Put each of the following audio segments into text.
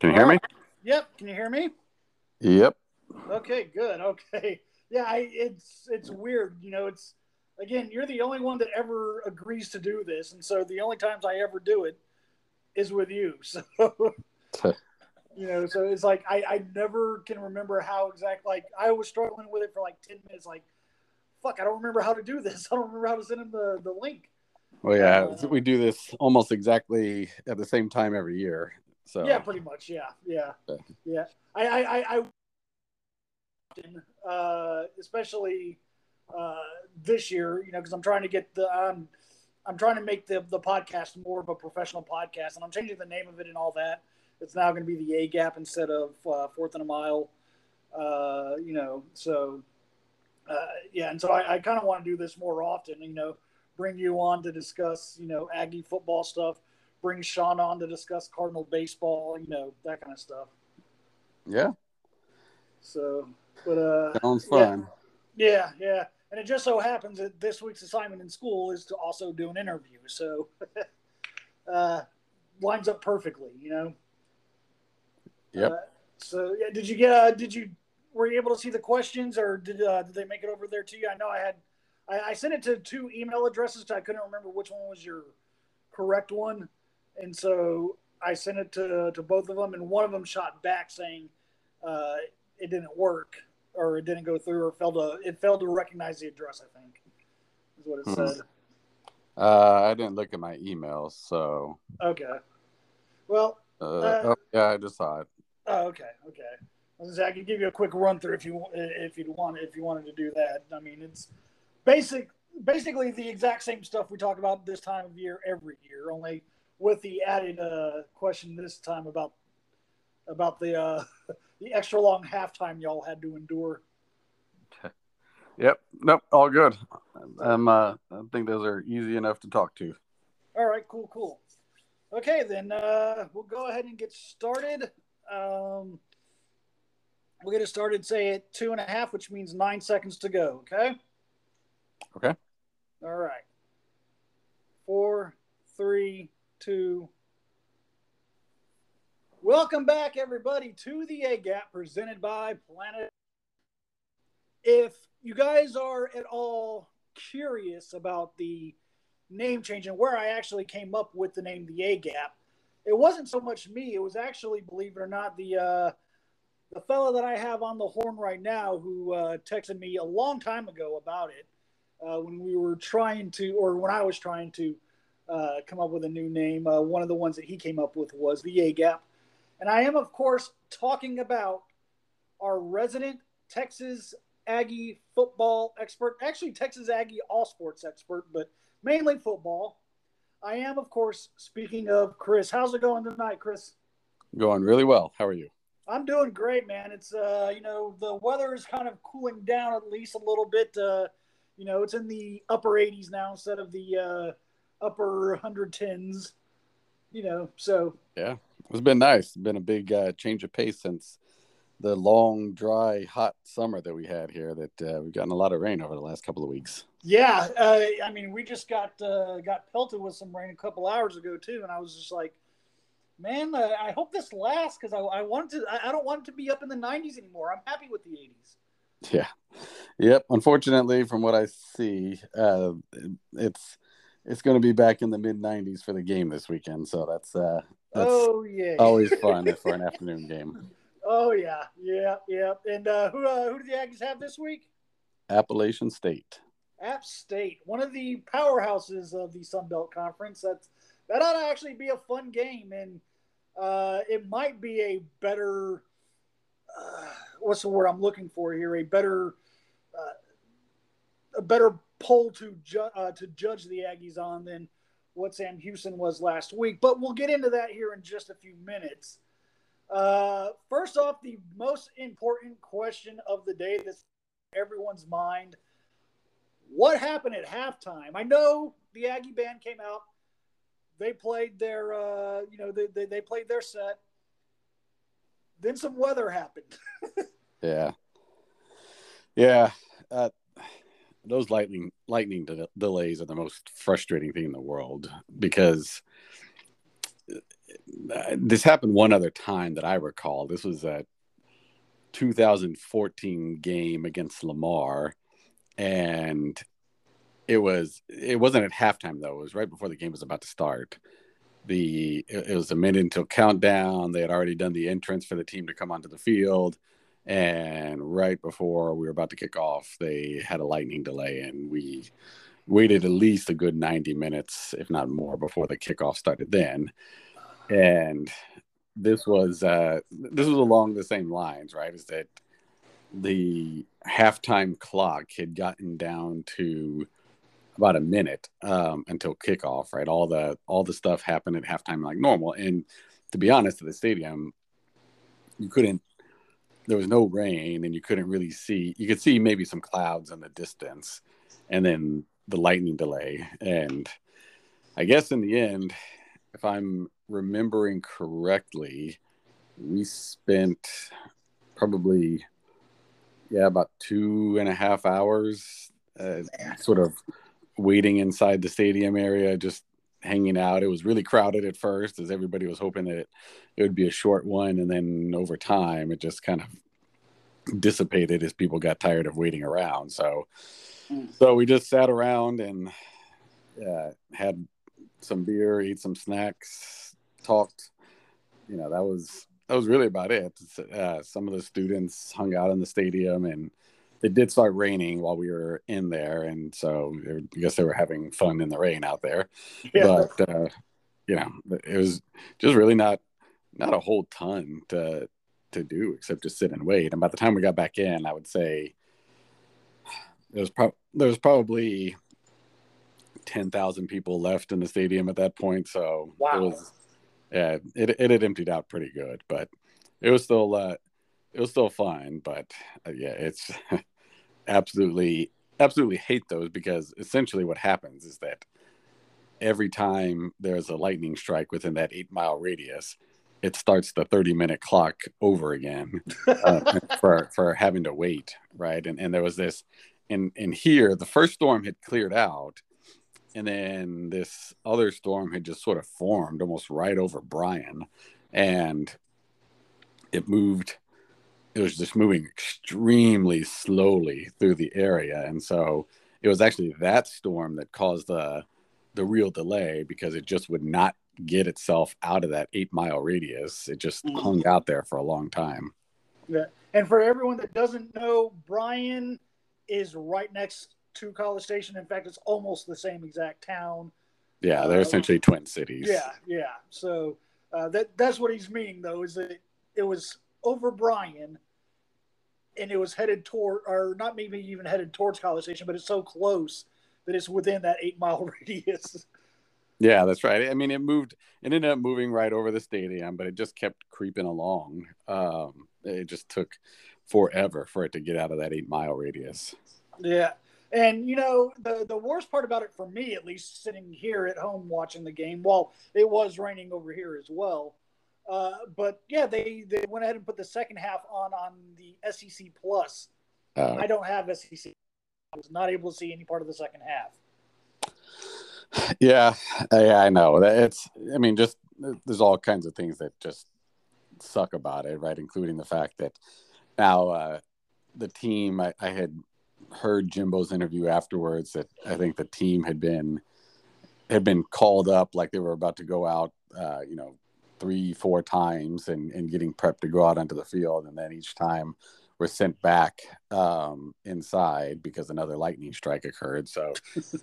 Can you hear me? Yep. Can you hear me? Yep. Okay. Good. Okay. Yeah. I, it's it's weird. You know, it's again, you're the only one that ever agrees to do this, and so the only times I ever do it is with you. So. you know, so it's like I, I never can remember how exact. Like I was struggling with it for like ten minutes. Like, fuck, I don't remember how to do this. I don't remember how to send him the the link. Well, yeah, uh, we do this almost exactly at the same time every year. So yeah, pretty much. Yeah, yeah, yeah. I, I, I, I uh, especially uh, this year, you know, because I'm trying to get the, um, I'm trying to make the the podcast more of a professional podcast, and I'm changing the name of it and all that. It's now going to be the A Gap instead of uh, Fourth and a Mile. Uh, you know, so uh, yeah, and so I, I kind of want to do this more often. You know, bring you on to discuss, you know, Aggie football stuff bring Sean on to discuss Cardinal baseball, you know, that kind of stuff. Yeah. So, but uh, sounds fun. Yeah, yeah, yeah. and it just so happens that this week's assignment in school is to also do an interview. So, uh, lines up perfectly, you know. Yep. Uh, so, yeah, did you get? Uh, did you were you able to see the questions, or did uh, did they make it over there to you? I know I had. I, I sent it to two email addresses. I couldn't remember which one was your correct one and so I sent it to to both of them, and one of them shot back saying uh, it didn't work or it didn't go through or failed to it failed to recognize the address. I think is what it hmm. said. Uh, I didn't look at my emails, so okay. Well, uh, uh, oh, yeah, I just saw it. Oh, okay, okay. I, say, I could give you a quick run through if you if you'd want if you wanted to do that. I mean, it's basic basically the exact same stuff we talk about this time of year every year, only with the added uh, question this time about about the uh, the extra long halftime y'all had to endure. Yep. Nope. All good. Um, uh, I think those are easy enough to talk to. All right. Cool. Cool. Okay, then uh, we'll go ahead and get started. Um, we'll get it started, say at two and a half, which means nine seconds to go. Okay. Okay. All right. Four, three, two. Welcome back, everybody, to the A Gap presented by Planet. If you guys are at all curious about the name change and where I actually came up with the name the A Gap, it wasn't so much me. It was actually, believe it or not, the uh, the fellow that I have on the horn right now who uh, texted me a long time ago about it uh, when we were trying to, or when I was trying to uh, come up with a new name. Uh, one of the ones that he came up with was the A Gap. And I am, of course, talking about our resident Texas Aggie football expert, actually, Texas Aggie all sports expert, but mainly football. I am, of course, speaking of Chris. How's it going tonight, Chris? Going really well. How are you? I'm doing great, man. It's uh, you know, the weather is kind of cooling down at least a little bit. Uh, you know, it's in the upper 80s now instead of the uh, upper 110s, you know, so. Yeah, it's been nice. It's been a big uh, change of pace since the long, dry, hot summer that we had here. That uh, we've gotten a lot of rain over the last couple of weeks. Yeah, uh, I mean, we just got uh, got pelted with some rain a couple hours ago too, and I was just like, man, uh, I hope this lasts because I, I want to. I, I don't want it to be up in the 90s anymore. I'm happy with the 80s. Yeah, yep. Unfortunately, from what I see, uh, it's it's going to be back in the mid 90s for the game this weekend. So that's uh, that's oh yeah, always fun for an afternoon game. Oh yeah, yeah, yeah. And uh, who uh, who do the Aggies have this week? Appalachian State. App State, one of the powerhouses of the Sun Belt Conference. That's that ought to actually be a fun game, and uh, it might be a better. Uh, what's the word I'm looking for here? A better, uh, a better poll to ju- uh, to judge the Aggies on than what Sam Houston was last week. But we'll get into that here in just a few minutes. Uh, first off, the most important question of the day that's everyone's mind: What happened at halftime? I know the Aggie band came out. They played their, uh, you know, they, they, they played their set. Then some weather happened. yeah. Yeah. Uh, those lightning lightning de- delays are the most frustrating thing in the world because uh, this happened one other time that I recall. This was a 2014 game against Lamar, and it was it wasn't at halftime though. It was right before the game was about to start. The it, it was a minute until countdown. They had already done the entrance for the team to come onto the field, and right before we were about to kick off, they had a lightning delay, and we waited at least a good 90 minutes, if not more, before the kickoff started. Then, and this was uh, this was along the same lines, right? Is that the halftime clock had gotten down to about a minute um, until kickoff, right? All the all the stuff happened at halftime like normal, and to be honest, at the stadium, you couldn't. There was no rain, and you couldn't really see. You could see maybe some clouds in the distance, and then the lightning delay. And I guess in the end, if I'm remembering correctly, we spent probably yeah about two and a half hours uh, sort of waiting inside the stadium area just hanging out it was really crowded at first as everybody was hoping that it, it would be a short one and then over time it just kind of dissipated as people got tired of waiting around so mm. so we just sat around and uh, had some beer eat some snacks talked. You know, that was that was really about it. Uh, some of the students hung out in the stadium, and it did start raining while we were in there, and so I guess they were having fun in the rain out there. Yeah. But uh, you know, it was just really not not a whole ton to to do except just sit and wait. And by the time we got back in, I would say there was pro- there was probably ten thousand people left in the stadium at that point. So wow. it was yeah, it it had emptied out pretty good, but it was still uh, it was still fine. But uh, yeah, it's absolutely absolutely hate those because essentially what happens is that every time there's a lightning strike within that eight mile radius, it starts the 30 minute clock over again uh, for for having to wait, right? And and there was this, and and here the first storm had cleared out, and then this other storm had just sort of formed almost right over Bryan and it moved. It was just moving extremely slowly through the area, and so it was actually that storm that caused the the real delay because it just would not get itself out of that eight mile radius. It just mm-hmm. hung out there for a long time. Yeah, and for everyone that doesn't know, Bryan is right next to College Station. In fact, it's almost the same exact town. Yeah, they're uh, essentially twin cities. Yeah, yeah. So uh, that that's what he's meaning, though, is that it was over Bryan, and it was headed toward, or not maybe even headed towards College Station, but it's so close that it's within that eight mile radius. Yeah, that's right. I mean, it moved. It ended up moving right over the stadium, but it just kept creeping along. Um, it just took forever for it to get out of that eight mile radius. Yeah, and you know, the the worst part about it for me, at least, sitting here at home watching the game, well, it was raining over here as well. Uh, but yeah, they they went ahead and put the second half on on the SEC Plus. Uh, I don't have SEC. I was not able to see any part of the second half. Yeah, yeah, I know. It's. I mean, just there's all kinds of things that just suck about it, right? Including the fact that now uh, the team I, I had heard Jimbo's interview afterwards that I think the team had been had been called up like they were about to go out, uh, you know, three, four times and, and getting prepped to go out onto the field. And then each time were sent back um, inside because another lightning strike occurred. So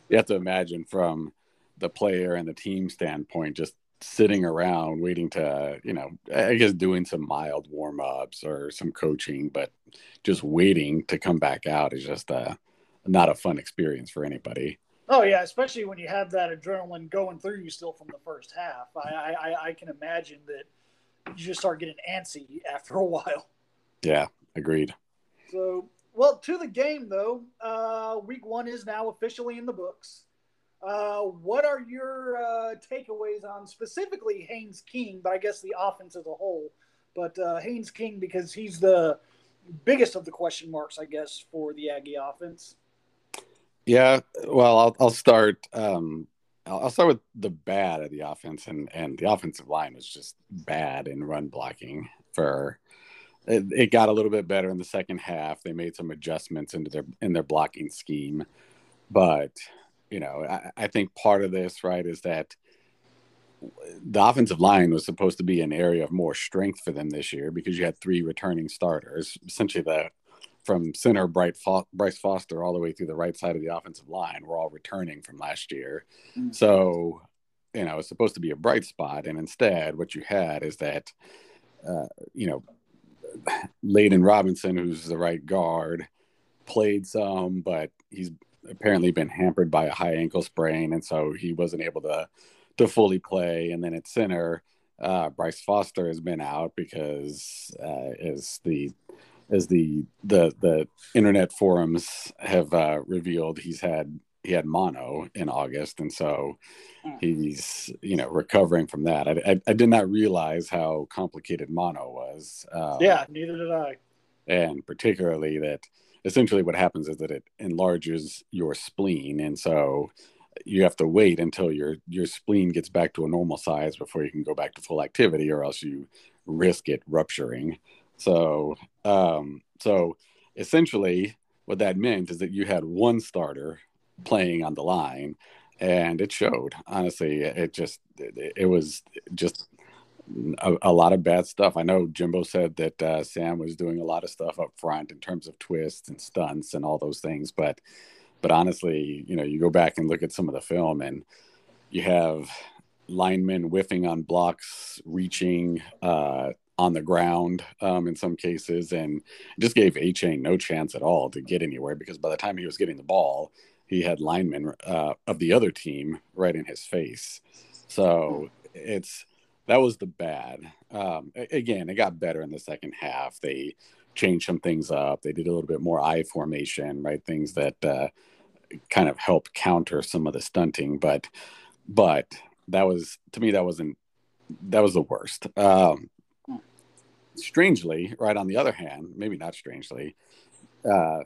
you have to imagine from the player and the team standpoint, just sitting around waiting to, you know, I guess doing some mild warm ups or some coaching, but just waiting to come back out is just uh, not a fun experience for anybody. Oh yeah, especially when you have that adrenaline going through you still from the first half. I I, I can imagine that you just start getting antsy after a while. Yeah, agreed. So, well, to the game though, uh, week one is now officially in the books. Uh, what are your uh, takeaways on specifically Haynes King, but I guess the offense as a whole? But uh, Haynes King because he's the biggest of the question marks, I guess, for the Aggie offense. Yeah, well, I'll, I'll start. Um, I'll start with the bad of the offense, and and the offensive line was just bad in run blocking. For it, it got a little bit better in the second half. They made some adjustments into their in their blocking scheme, but you know, I, I think part of this right is that the offensive line was supposed to be an area of more strength for them this year because you had three returning starters, essentially the from center Bright Fo- Bryce Foster all the way through the right side of the offensive line were all returning from last year. Mm-hmm. So, you know, it's supposed to be a bright spot, and instead, what you had is that, uh, you know, Layden Robinson, who's the right guard, played some, but he's apparently been hampered by a high ankle sprain, and so he wasn't able to to fully play. And then at center, uh, Bryce Foster has been out because uh, as the as the the the internet forums have uh, revealed, he's had he had mono in August, and so hmm. he's you know recovering from that. I, I, I did not realize how complicated mono was. Um, yeah, neither did I. And particularly that essentially what happens is that it enlarges your spleen, and so you have to wait until your your spleen gets back to a normal size before you can go back to full activity, or else you risk it rupturing. So, um, so essentially, what that meant is that you had one starter playing on the line, and it showed. Honestly, it just it, it was just a, a, lot of bad stuff. I know Jimbo said that uh, Sam was doing a lot of stuff up front in terms of twists and stunts and all those things, but but honestly, you know, you go back and look at some of the film, and you have linemen whiffing on blocks, reaching uh, on the ground um, in some cases, and just gave Achane no chance at all to get anywhere because by the time he was getting the ball, he had linemen uh, of the other team right in his face. So it's that was the bad. Um, again, it got better in the second half. They changed some things up. They did a little bit more I formation, right? Things that uh, kind of helped counter some of the stunting, but but that was to me that wasn't that was the worst. Um, strangely, right on the other hand, maybe not strangely, uh,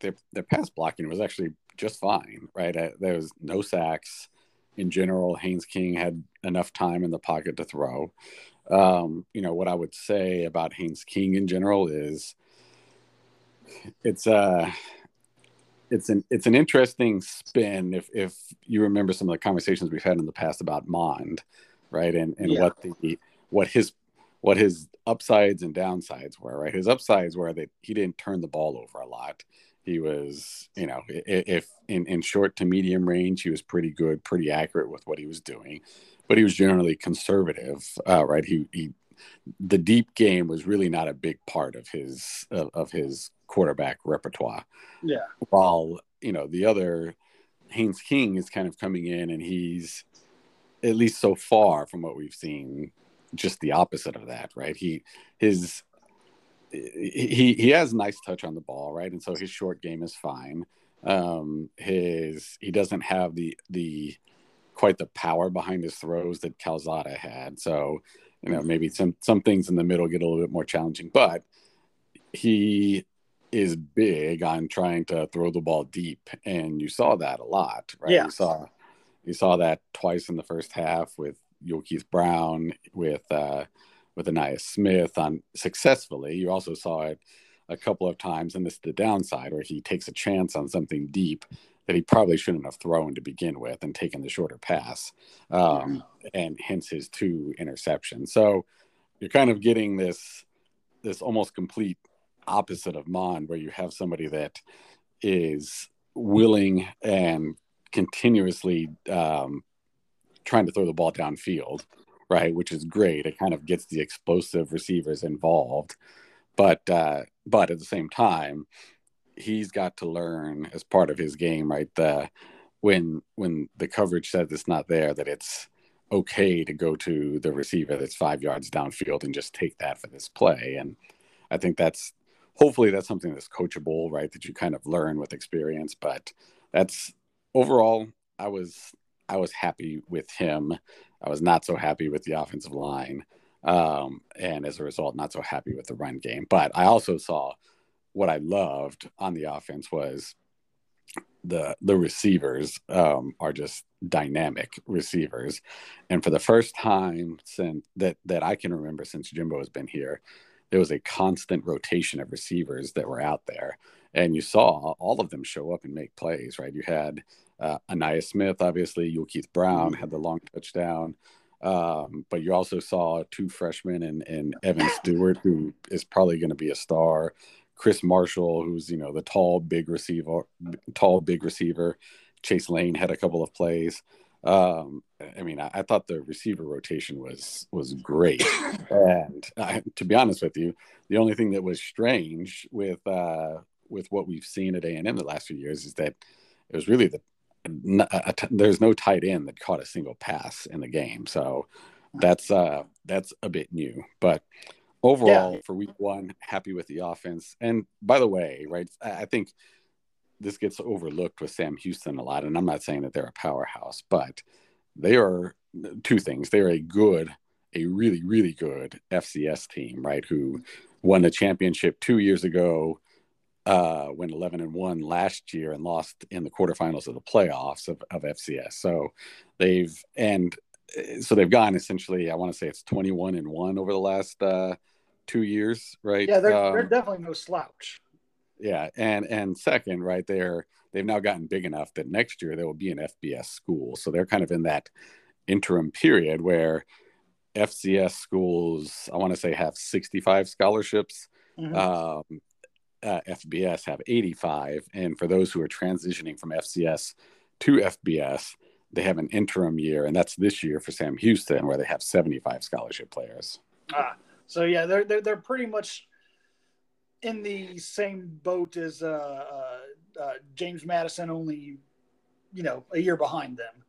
their their pass blocking was actually just fine. Right, uh, there was no sacks in general. Haynes King had enough time in the pocket to throw. Um, you know what I would say about Haynes King in general is it's uh it's an it's an interesting spin if if you remember some of the conversations we've had in the past about Mond, right? And and yeah. what the what his what his upsides and downsides were, right? His upsides were that he didn't turn the ball over a lot. He was, you know, if in, in short to medium range, he was pretty good, pretty accurate with what he was doing, but he was generally conservative, uh, right? He, he, the deep game was really not a big part of his of, of his quarterback repertoire. Yeah. While you know the other Haynes King is kind of coming in, and he's at least so far from what we've seen, just the opposite of that, right? He his he he has nice touch on the ball, right? And so his short game is fine. Um, his he doesn't have the the quite the power behind his throws that Calzada had. So you know maybe some some things in the middle get a little bit more challenging, but he is big on trying to throw the ball deep, and you saw that a lot, right? Yeah. You saw you saw that twice in the first half with Yulkeith Brown, with uh, with Ainias Smith on successfully. You also saw it a couple of times, and this is the downside where he takes a chance on something deep that he probably shouldn't have thrown to begin with and taken the shorter pass, um, and hence his two interceptions. So you're kind of getting this this almost complete opposite of Mond, where you have somebody that is willing and continuously um, trying to throw the ball downfield, right? Which is great. It kind of gets the explosive receivers involved, but uh, but at the same time, he's got to learn as part of his game, right? The when when the coverage says it's not there, that it's okay to go to the receiver that's five yards downfield and just take that for this play. And I think that's hopefully that's something that's coachable, right? That you kind of learn with experience. But that's overall, I was I was happy with him. I was not so happy with the offensive line, um, and as a result, not so happy with the run game. But I also saw what I loved on the offense was the the receivers um, are just dynamic receivers, and for the first time since that that I can remember since Jimbo has been here, there was a constant rotation of receivers that were out there, and you saw all of them show up and make plays. Right, you had uh, Ainias Smith, obviously, Yulkeith Brown had the long touchdown. Um, but you also saw two freshmen and, and Evan Stewart, who is probably going to be a star. Chris Marshall, who's you know the tall, big receiver, tall, big receiver. Chase Lane had a couple of plays. Um, I mean, I, I, thought the receiver rotation was was great, and I, to be honest with you, the only thing that was strange with uh, with what we've seen at A and M the last few years is that it was really the there's no tight end that caught a single pass in the game, so that's uh, that's a bit new, but overall yeah. for week one happy with the offense and by the way right i think this gets overlooked with sam houston a lot and i'm not saying that they're a powerhouse but they are two things they're a good a really really good fcs team right who won the championship two years ago uh, went 11 and 1 last year and lost in the quarterfinals of the playoffs of, of FCS. So they've and uh, so they've gone essentially. I want to say it's 21 and 1 over the last uh, two years, right? Yeah, they're, um, they're definitely no slouch. Yeah, and and second, right there, they've now gotten big enough that next year they will be an FBS school. So they're kind of in that interim period where FCS schools, I want to say, have 65 scholarships. Mm-hmm. Um, uh, FBS have 85, and for those who are transitioning from FCS to FBS, they have an interim year, and that's this year for Sam Houston, where they have 75 scholarship players. Ah, so yeah, they're they're, they're pretty much in the same boat as uh, uh, uh, James Madison, only you know a year behind them.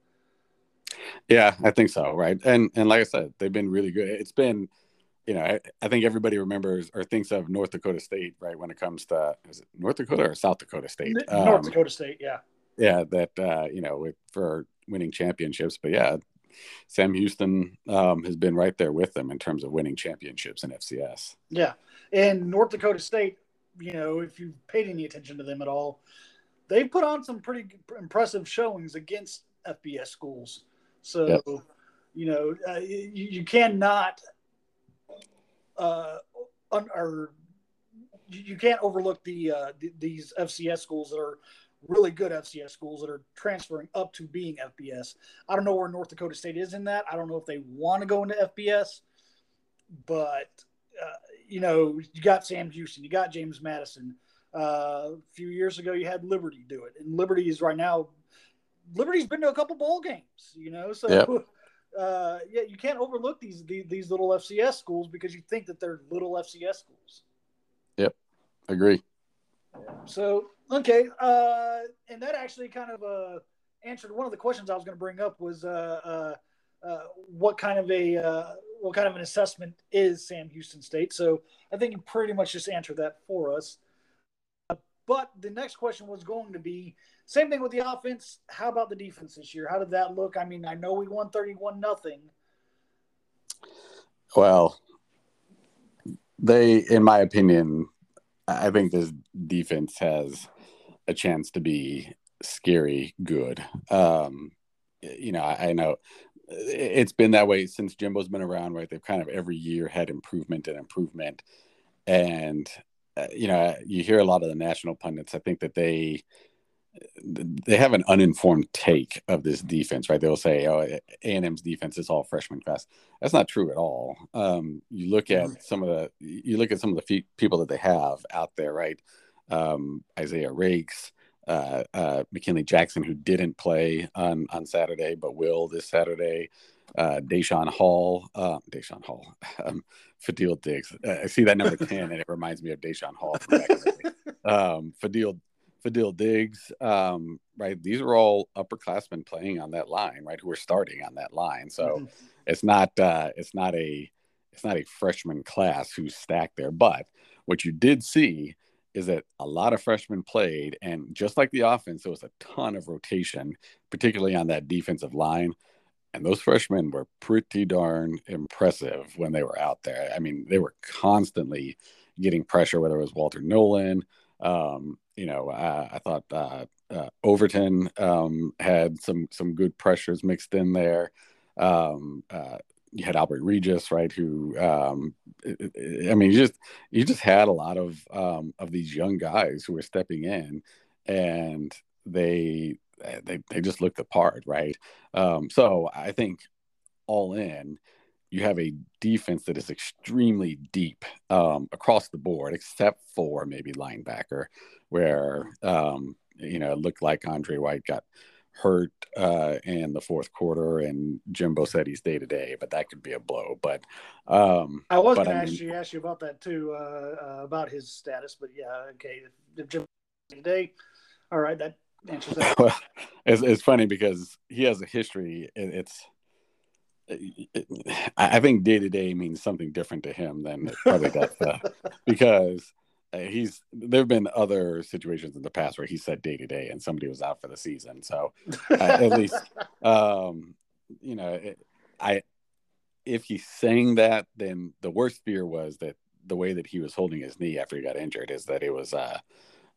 Yeah, I think so. Right, and and like I said, they've been really good. It's been, you know, I, I think everybody remembers or thinks of North Dakota State, right? When it comes to is it North Dakota or South Dakota State? North um, Dakota State, yeah. Yeah, that uh, you know, with, for winning championships, but yeah, Sam Houston um, has been right there with them in terms of winning championships in FCS. Yeah, and North Dakota State, you know, if you've paid any attention to them at all, they've put on some pretty impressive showings against FBS schools. So, yep. you know, uh, you, you, cannot, uh, un, or you can't overlook the, uh, these FCS schools that are really good FCS schools that are transferring up to being FBS. I don't know where North Dakota State is in that. I don't know if they want to go into FBS, but uh, you know, you got Sam Houston, you got James Madison. Uh, a few years ago, you had Liberty do it, and Liberty is right now. Liberty's been to a couple bowl games, you know, so. Yep. Uh, yeah, you can't overlook these, these these little FCS schools because you think that they're little FCS schools. Yep, agree. So okay, uh, and that actually kind of uh, answered one of the questions I was going to bring up was uh, uh, uh, what kind of a uh, what kind of an assessment is Sam Houston State? So I think you pretty much just answered that for us. But the next question was going to be same thing with the offense. How about the defense this year? How did that look? I mean, I know we won thirty-one nothing. Well, they, in my opinion, I think this defense has a chance to be scary good. Um, you know, I, I, know it's been that way since Jimbo's been around, right? They've kind of every year had improvement and improvement. And, uh, you know, you hear a lot of the national pundits, I think that they, they have an uninformed take of this defense, right? They'll say, "Oh, A and M's defense is all freshman class." That's not true at all. Um, you look at mm-hmm. some of the you look at some of the fe- people that they have out there, right? Um, Isaiah Raikes, uh, uh, McKinley Jackson, who didn't play on on Saturday but will this Saturday. Uh, Deshaun Hall, uh, Deshaun Hall, um, Fadil Diggs. Uh, I see that number ten, and it reminds me of Deshaun Hall. um, Fadil Fadil Diggs, um, right? These are all upperclassmen playing on that line, right? Who are starting on that line. So mm-hmm. it's not uh, it's not a it's not a freshman class who's stacked there. But what you did see is that a lot of freshmen played, and just like the offense, there was a ton of rotation, particularly on that defensive line. And those freshmen were pretty darn impressive when they were out there. I mean, they were constantly getting pressure, whether it was Walter Nolen, um, you know, uh, I thought uh, uh, Overton um, had some some good pressures mixed in there. Um, uh, you had Albert Regis, right? Who, um, I mean, you just you just had a lot of um, of these young guys who were stepping in, and they they they just looked the part, right? Um, so I think all in, you have a defense that is extremely deep um, across the board, except for maybe linebacker, where um, you know it looked like Andre White got hurt uh, in the fourth quarter, and Jimbo said he's day to day, but that could be a blow. But um, I was going to ask you ask you about that too, uh, uh, about his status. But yeah, okay, if Jimbo today, all right, that answers that. it's, it's funny because he has a history. It, it's I think day to day means something different to him than it probably does uh, because uh, he's there have been other situations in the past where he said day to day and somebody was out for the season. So uh, at least, um, you know, it, I if he's saying that, then the worst fear was that the way that he was holding his knee after he got injured is that it was uh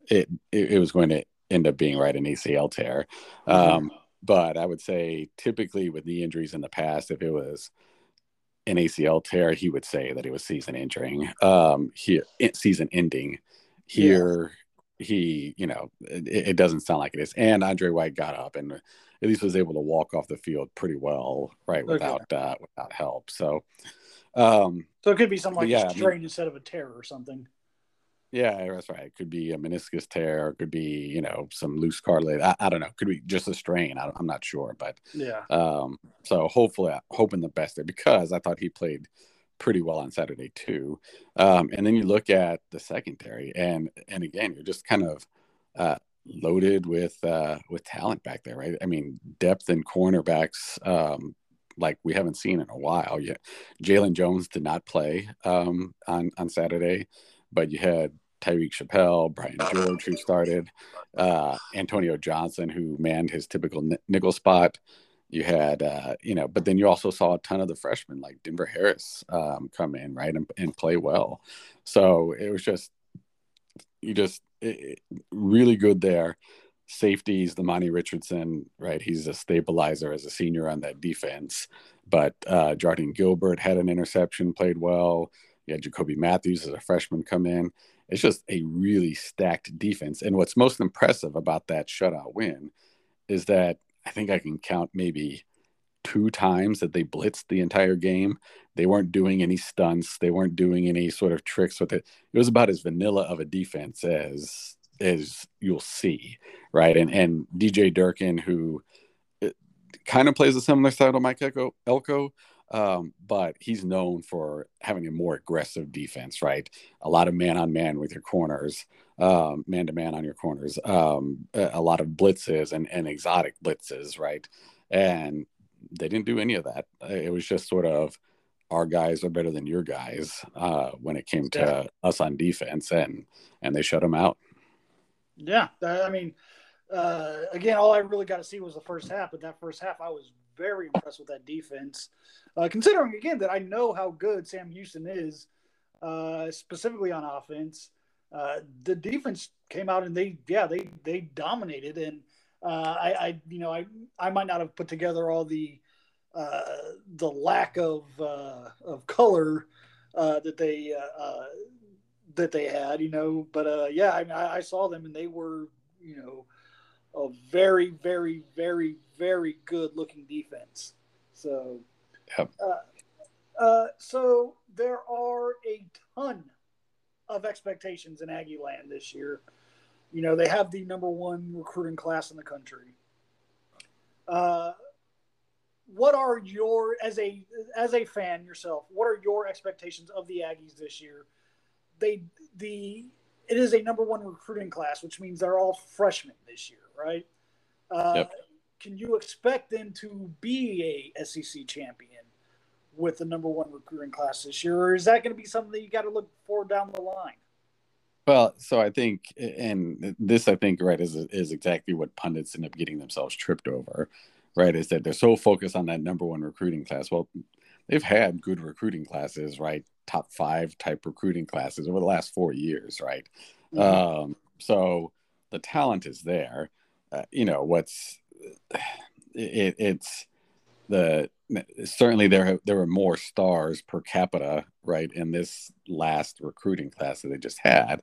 it it, it was going to end up being right an ACL tear. Mm-hmm. Um, but I would say typically with knee injuries in the past, if it was an ACL tear, he would say that it was season injuring, um, here season ending. Here, yeah. he, you know, it, it, doesn't sound like it is. And Andre White got up and at least was able to walk off the field pretty well, right, without okay. uh, without help. So, um, so it could be something like yeah, a strain I mean, instead of a tear or something. Yeah, that's right. It could be a meniscus tear. It could be, you know, some loose cartilage. I, I don't know. It could be just a strain. I, am not sure, but yeah. Um, so hopefully, hoping the best there because I thought he played pretty well on Saturday too. Um, and then you look at the secondary, and and again, you're just kind of uh, loaded with uh, with talent back there, right? I mean, depth in cornerbacks. Um, like we haven't seen in a while yet. Jaylon Jones did not play um, on on Saturday but you had Tyreek Chappell, Brian George, who started, uh, Antonio Johnson, who manned his typical nickel spot. You had, uh, you know, but then you also saw a ton of the freshmen like Denver Harris um, come in, right, and, and, play well. So it was just, you just it, really good there. Safeties, Demani Richardson, right? He's a stabilizer as a senior on that defense. But uh, Jardin Gilbert had an interception, played well. You had Jacoby Mathews as a freshman come in. It's just a really stacked defense. And what's most impressive about that shutout win is that I think I can count maybe two times that they blitzed the entire game. They weren't doing any stunts. They weren't doing any sort of tricks with it. It was about as vanilla of a defense as as you'll see, right? And and DJ Durkin, who uh, kind of plays a similar style to Mike Elko, Elko um, but he's known for having a more aggressive defense, right? A lot of man on man with your corners, man to man on your corners, um, a lot of blitzes and, and exotic blitzes, right? And they didn't do any of that. It was just sort of our guys are better than your guys uh, when it came to yeah. us on defense, and and they shut them out. Yeah, I mean, uh, again, all I really got to see was the first half, but that first half, I was very impressed with that defense. Uh, considering again that I know how good Sam Houston is, uh, specifically on offense, uh, the defense came out and they yeah they they dominated and uh, I, I you know I I might not have put together all the uh, the lack of uh, of color that they that they had you know but yeah I, I saw them and they were you know a very very very very good looking defense so Yep. Uh, uh, so there are a ton of expectations in Aggie land this year. You know, they have the number one recruiting class in the country. Uh, what are your as a as a fan yourself? What are your expectations of the Aggies this year? They the it is a number one recruiting class, which means they're all freshmen this year, right? Uh, yep. Can you expect them to be a SEC champion? with the number one recruiting class this year, or is that going to be something that you got to look for down the line? Well, so I think, and this I think, right, is is exactly what pundits end up getting themselves tripped over, right? Is that they're so focused on that number one recruiting class. Well, they've had good recruiting classes, right? Top five type recruiting classes over the last four years, right? Mm-hmm. Um, so the talent is there. Uh, you know what's it, it's the certainly there there were more stars per capita right in this last recruiting class that they just had,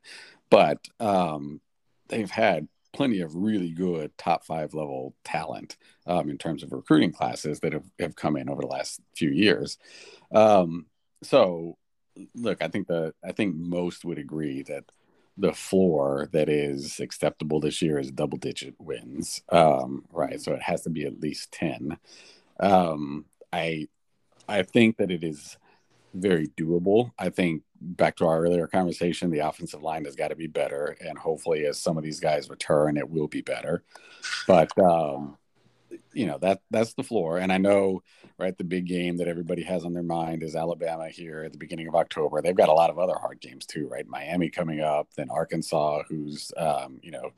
but um, they've had plenty of really good top five level talent um, in terms of recruiting classes that have, have come in over the last few years. Um, so look, I think the I think most would agree that the floor that is acceptable this year is double digit wins. Um, right. So it has to be at least 10. Um, I I think that it is very doable. I think back to our earlier conversation, the offensive line has got to be better, and hopefully, as some of these guys return, it will be better. But um, you know that that's the floor, and I know right the big game that everybody has on their mind is Alabama here at the beginning of October. They've got a lot of other hard games too, right? Miami coming up, then Arkansas, who's um, you know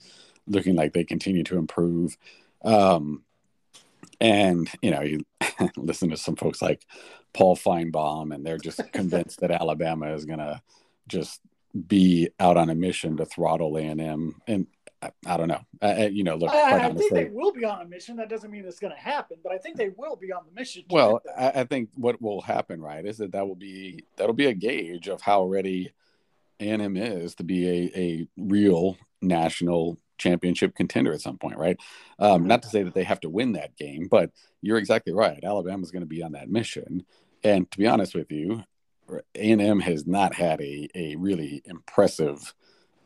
looking like they continue to improve. Um, and you know, you listen to some folks like Paul Finebaum, and they're just convinced that Alabama is going to just be out on a mission to throttle A and M. And I, I, don't know. I, you know, look. I, I think they will be on a mission. That doesn't mean it's going to happen, but I think they will be on the mission. Well, I, think what will happen, right, is that that will be that'll be a gauge of how ready A and M is to be a a real national championship contender at some point, right? Um, not to say that they have to win that game, but you're exactly right. Alabama's going to be on that mission. And to be honest with you, A&M has not had a, a really impressive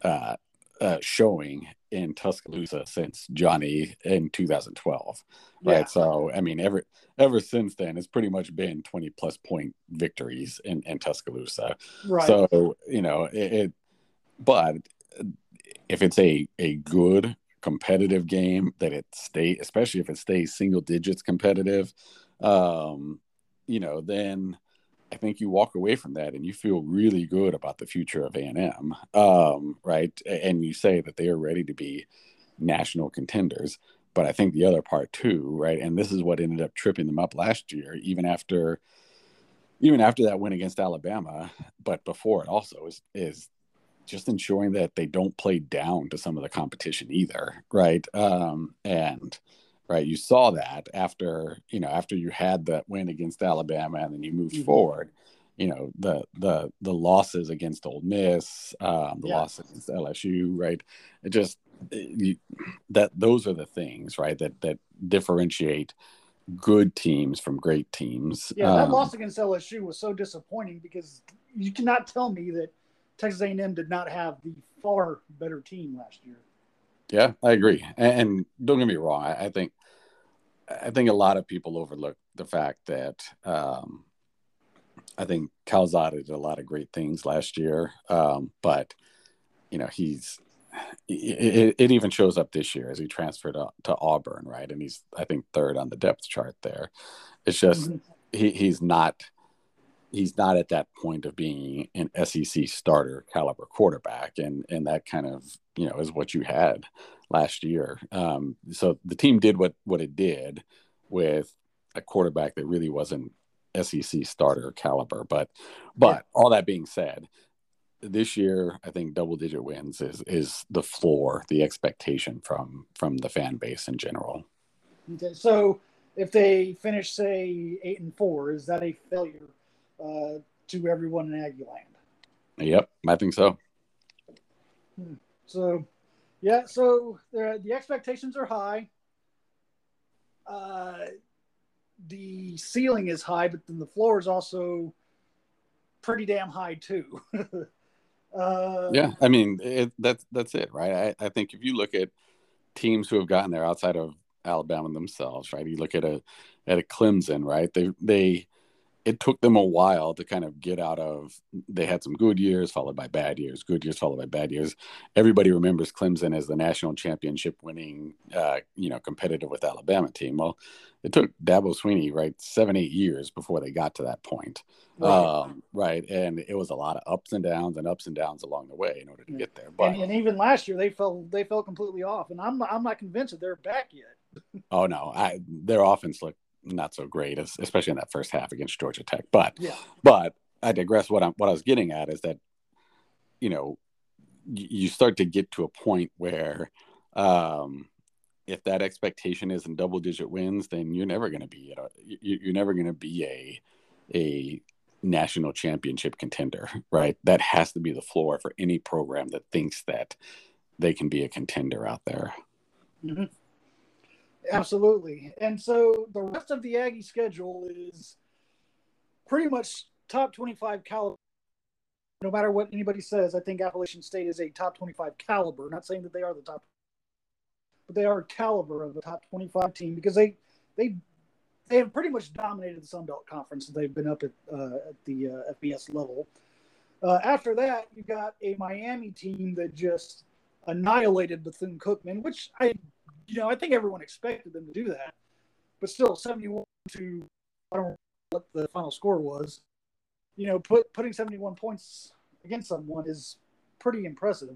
uh, uh, showing in Tuscaloosa since Johnny in 2012, right? Yeah. So, I mean, ever ever since then, it's pretty much been 20 plus point victories in, in Tuscaloosa. Right. So, you know, it, it but if it's a a good competitive game that it stay especially if it stays single digits competitive um you know then i think you walk away from that and you feel really good about the future of a&m um right? And you say that they are ready to be national contenders. But i think the other part too right? And this is what ended up tripping them up last year even after even after that win against alabama but before it also is is just ensuring that they don't play down to some of the competition either, right? Um, and right, you saw that after you know after you had that win against Alabama, and then you moved mm-hmm. forward. You know the the the losses against Ole Miss, um, the yeah. loss against LSU, right? It just you, that those are the things, right? That that differentiate good teams from great teams. Yeah, that um, loss against LSU was so disappointing because you cannot tell me that Texas A&M did not have the far better team last year. Yeah, I agree. And don't get me wrong, I, think I think a lot of people overlook the fact that um, I think Calzada did a lot of great things last year, um, but you know he's it, it, even shows up this year as he transferred to, Auburn, right? And he's I think third on the depth chart there. It's just mm-hmm. he, he's not he's not at that point of being an SEC starter caliber quarterback, and and that kind of you know is what you had last year. Um, so the team did what what it did with a quarterback that really wasn't SEC starter caliber. But but all that being said, this year I think double digit wins is is the floor, the expectation from from the fan base in general. Okay, so if they finish say eight and four, is that a failure uh, to everyone in Aggieland. Yep, I think so. Hmm. So, yeah, so the expectations are high. Uh, the ceiling is high, but then the floor is also pretty damn high too. uh, yeah, I mean it, that's that's it, right? I, I think if you look at teams who have gotten there outside of Alabama themselves, right? You look at a at a Clemson, right? They they it took them a while to kind of get out of they had some good years followed by bad years good years followed by bad years everybody remembers clemson as the national championship winning uh, you know competitive with alabama team well it took dabo swinney right seven eight years before they got to that point right. Um, right and it was a lot of ups and downs and ups and downs along the way in order to yeah. get there but and, and, even last year they fell they fell completely off and i'm not, i'm not convinced that they're back yet oh no I, their offense looked not so great, especially in that first half against Georgia Tech. But yeah. but I digress. What I'm what I was getting at is that you know you start to get to a point where um, if that expectation is in double digit wins, then you're never going to be a, you're never going to be a a national championship contender, right? That has to be the floor for any program that thinks that they can be a contender out there. Mm-hmm. Absolutely. And so the rest of the Aggie schedule is pretty much top 25 caliber. No matter what anybody says, I think Appalachian State is a top 25 caliber. Not saying that they are the top, but they are caliber of the top 25 team because they they they have pretty much dominated the Sun Belt Conference. They've been up at uh, at the uh, FBS level. Uh, after that, you got a Miami team that just annihilated Bethune Cookman, which I, you know, I think everyone expected them to do that, but still, seventy-one to I don't know what the final score was. You know, put putting seventy-one points against someone is pretty impressive.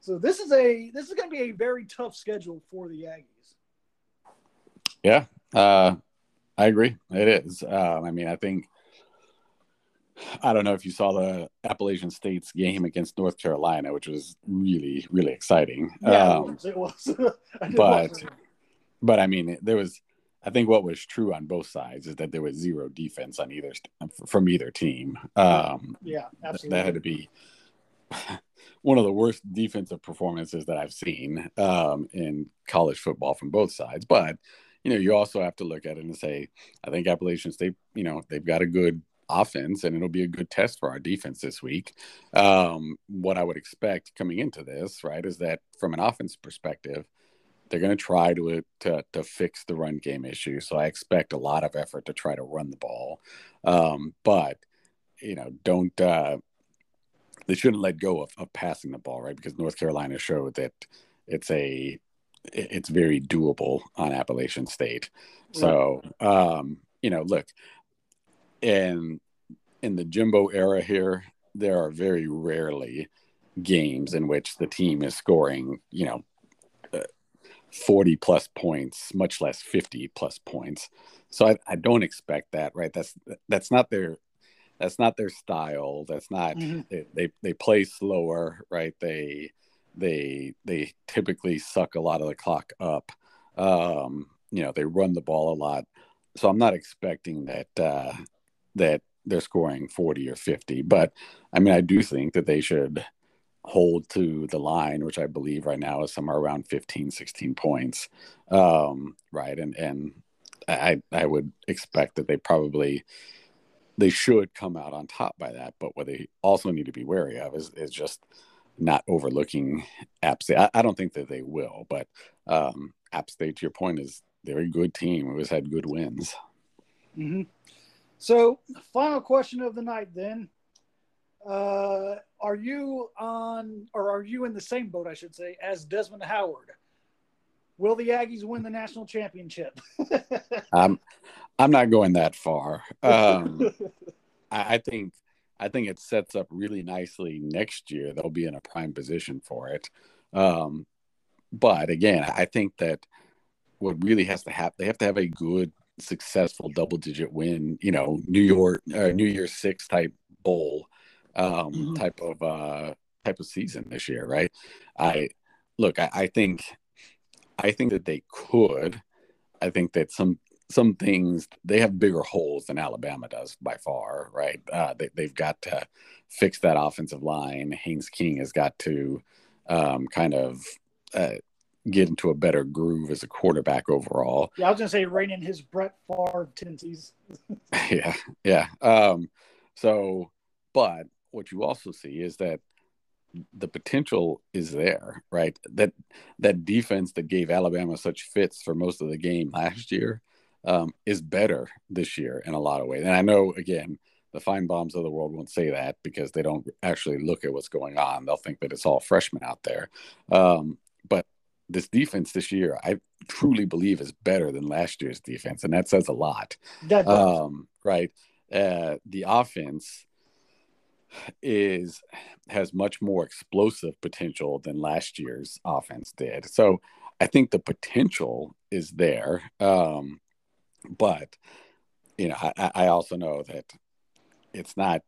So this is a this is going to be a very tough schedule for the Aggies. Yeah, uh, I agree. It is. Um, I mean, I think I don't know if you saw the Appalachian State's game against North Carolina, which was really, really exciting. Yeah, um, it was. But, but I mean, there was. I think what was true on both sides is that there was zero defense on either from either team. Um, yeah, absolutely. That had to be one of the worst defensive performances that I've seen um, in college football from both sides. But you know, you also have to look at it and say, I think Appalachian State, you know, they've got a good offense and it'll be a good test for our defense this week. Um, what I would expect coming into this, right, is that from an offense perspective, they're going to try to, to to fix the run game issue. So I expect a lot of effort to try to run the ball, um, but you know, don't uh, they shouldn't let go of, of passing the ball, right? Because North Carolina showed that it's a it's very doable on Appalachian State. So um, you know, look, in in the Jimbo era here, there are very rarely games in which the team is scoring, you know, uh, 40 plus points, much less 50 plus points. So I, I don't expect that, right? That's that's not their that's not their style. That's not mm-hmm. they, they they play slower, right? They they they typically suck a lot of the clock up. Um, you know, they run the ball a lot. So I'm not expecting that uh, that they're scoring 40 or 50. But I mean, I do think that they should hold to the line, which I believe right now is somewhere around 15, 16 points. Um, right. And, and I, I would expect that they probably, they should come out on top by that. But what they also need to be wary of is, is just not overlooking App State. I, I don't think that they will, but um, App State, to your point, is they're a good team. Has had good wins. Mm-hmm. So, final question of the night then. Uh, are you on, or are you in the same boat, I should say, as Desmond Howard? Will the Aggies win the national championship? I'm, I'm not going that far. Um, I, I think, I think it sets up really nicely next year. They'll be in a prime position for it. Um, but again, I think that what really has to happen, they have to have a good successful double digit win, you know, New York uh, New Year's Six type bowl um, mm-hmm. type of uh, type of season this year, right? I look, I, I think I think that they could. I think that some some things they have bigger holes than Alabama does by far, right? Uh, they, they've got to fix that offensive line. Haynes King has got to um, kind of uh, get into a better groove as a quarterback overall. Yeah, I was gonna say rein in his Brett Favre tendencies. yeah, yeah. Um, so, but what you also see is that the potential is there, right? That that defense that gave Alabama such fits for most of the game last year um, is better this year in a lot of ways. And I know again, the Finebaums of the world won't say that because they don't actually look at what's going on. They'll think that it's all freshmen out there. Um, but this defense this year, I truly believe is better than last year's defense, and that says a lot. That does. Um, right? Uh, the offense is has much more explosive potential than last year's offense did. So I think the potential is there, um, but you know, I, I also know that it's not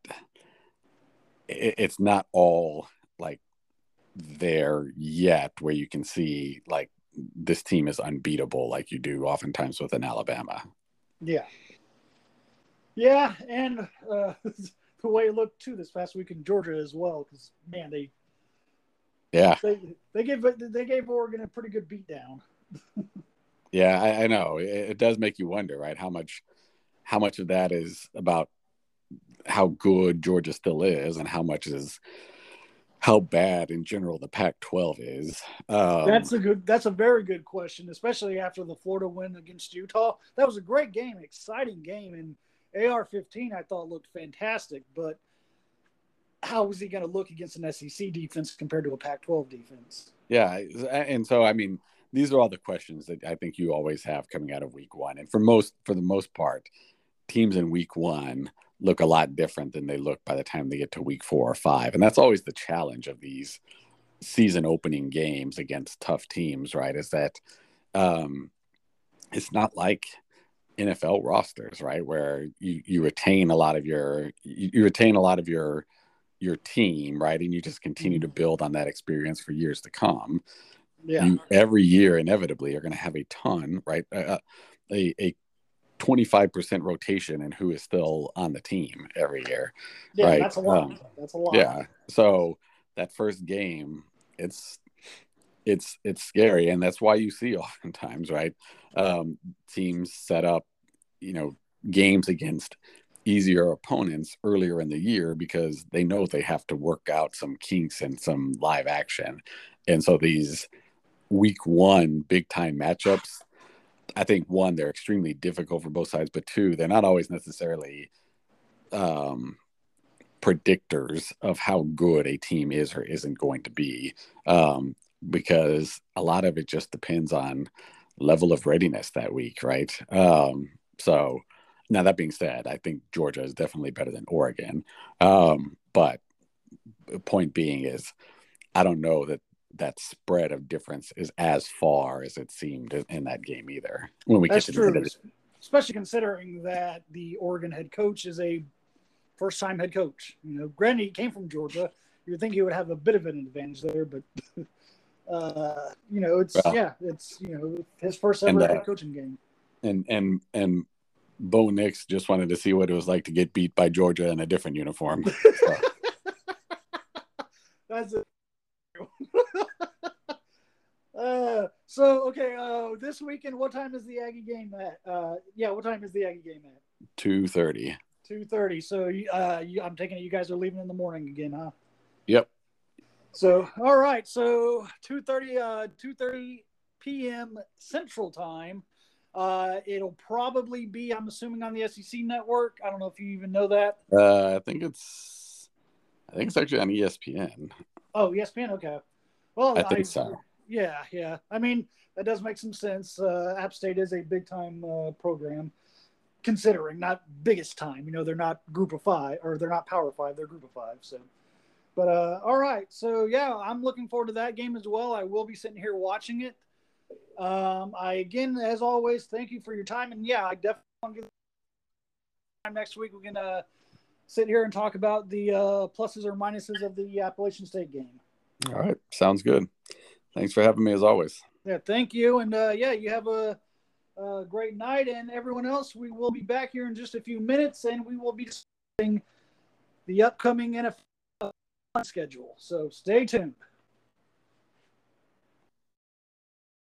it, it's not all there yet where you can see like this team is unbeatable like you do oftentimes with an Alabama. Yeah. Yeah, and uh, the way it looked too this past week in Georgia as well, because man, they yeah they they gave they gave Oregon a pretty good beatdown. yeah, I, I know it, it, does make you wonder, right? How much how much of that is about how good Georgia still is, and how much is how bad in general the Pac-12 is. Um, that's a good. That's a very good question, especially after the Florida win against Utah. That was a great game, exciting game, and AR-15 I thought looked fantastic. But how was he going to look against an SEC defense compared to a Pac-12 defense? Yeah, and so I mean, these are all the questions that I think you always have coming out of Week One, and for most, for the most part, teams in Week One look a lot different than they look by the time they get to week four or five. And that's always the challenge of these season opening games against tough teams, right? Is that um, it's not like NFL rosters, right? Where you, you retain a lot of your you, you retain a lot of your your team, right? And you just continue to build on that experience for years to come. Yeah. You, every year, inevitably, are going to have a ton, right? Uh, a, a 25% rotation and who is still on the team every year. Yeah, right? that's a lot. Um, that's a lot. Yeah. So that first game, it's it's it's scary and that's why you see oftentimes right um, teams set up you know games against easier opponents earlier in the year because they know they have to work out some kinks and some live action and so these week one big time matchups I think one, they're extremely difficult for both sides, but two, they're not always necessarily um, predictors of how good a team is or isn't going to be, um, because a lot of it just depends on level of readiness that week, right? Um, so now that being said, I think Georgia is definitely better than Oregon, um, but point being is, I don't know that that spread of difference is as far as it seemed in that game either. When we That's get to true, especially considering that the Oregon head coach is a first-time head coach. You know, granted he came from Georgia, you would think he would have a bit of an advantage there, but uh, you know, it's well, yeah, it's you know his first ever and, uh, head coaching game. And and and Bo Nix just wanted to see what it was like to get beat by Georgia in a different uniform. So. That's it. uh, so okay, uh, this weekend, what time is the Aggie game at? Uh, yeah, what time is the Aggie game at? Two thirty. Two thirty. So, uh, you, I'm taking it you guys are leaving in the morning again, huh? Yep. So, all right. So, two thirty, uh, two thirty p.m. Central Time. Uh, it'll probably be, I'm assuming, on the SEC network. I don't know if you even know that. Uh, I think it's, I think it's actually on ESPN. Oh, ESPN. Okay. Well, I think I, so. Yeah, yeah. I mean, that does make some sense. Uh, App State is a big time uh, program, considering not biggest time. You know, they're not Group of Five or they're not Power Five. They're Group of Five. So, but uh, all right. So yeah, I'm looking forward to that game as well. I will be sitting here watching it. Um, I again, as always, thank you for your time. And yeah, I definitely want to time next week. We're gonna sit here and talk about the uh, pluses or minuses of the Appalachian State game. All right, sounds good. Thanks for having me as always. Yeah, thank you, and uh, yeah, you have a, a, great night, and everyone else. We will be back here in just a few minutes, and we will be discussing the upcoming NFL schedule. So stay tuned.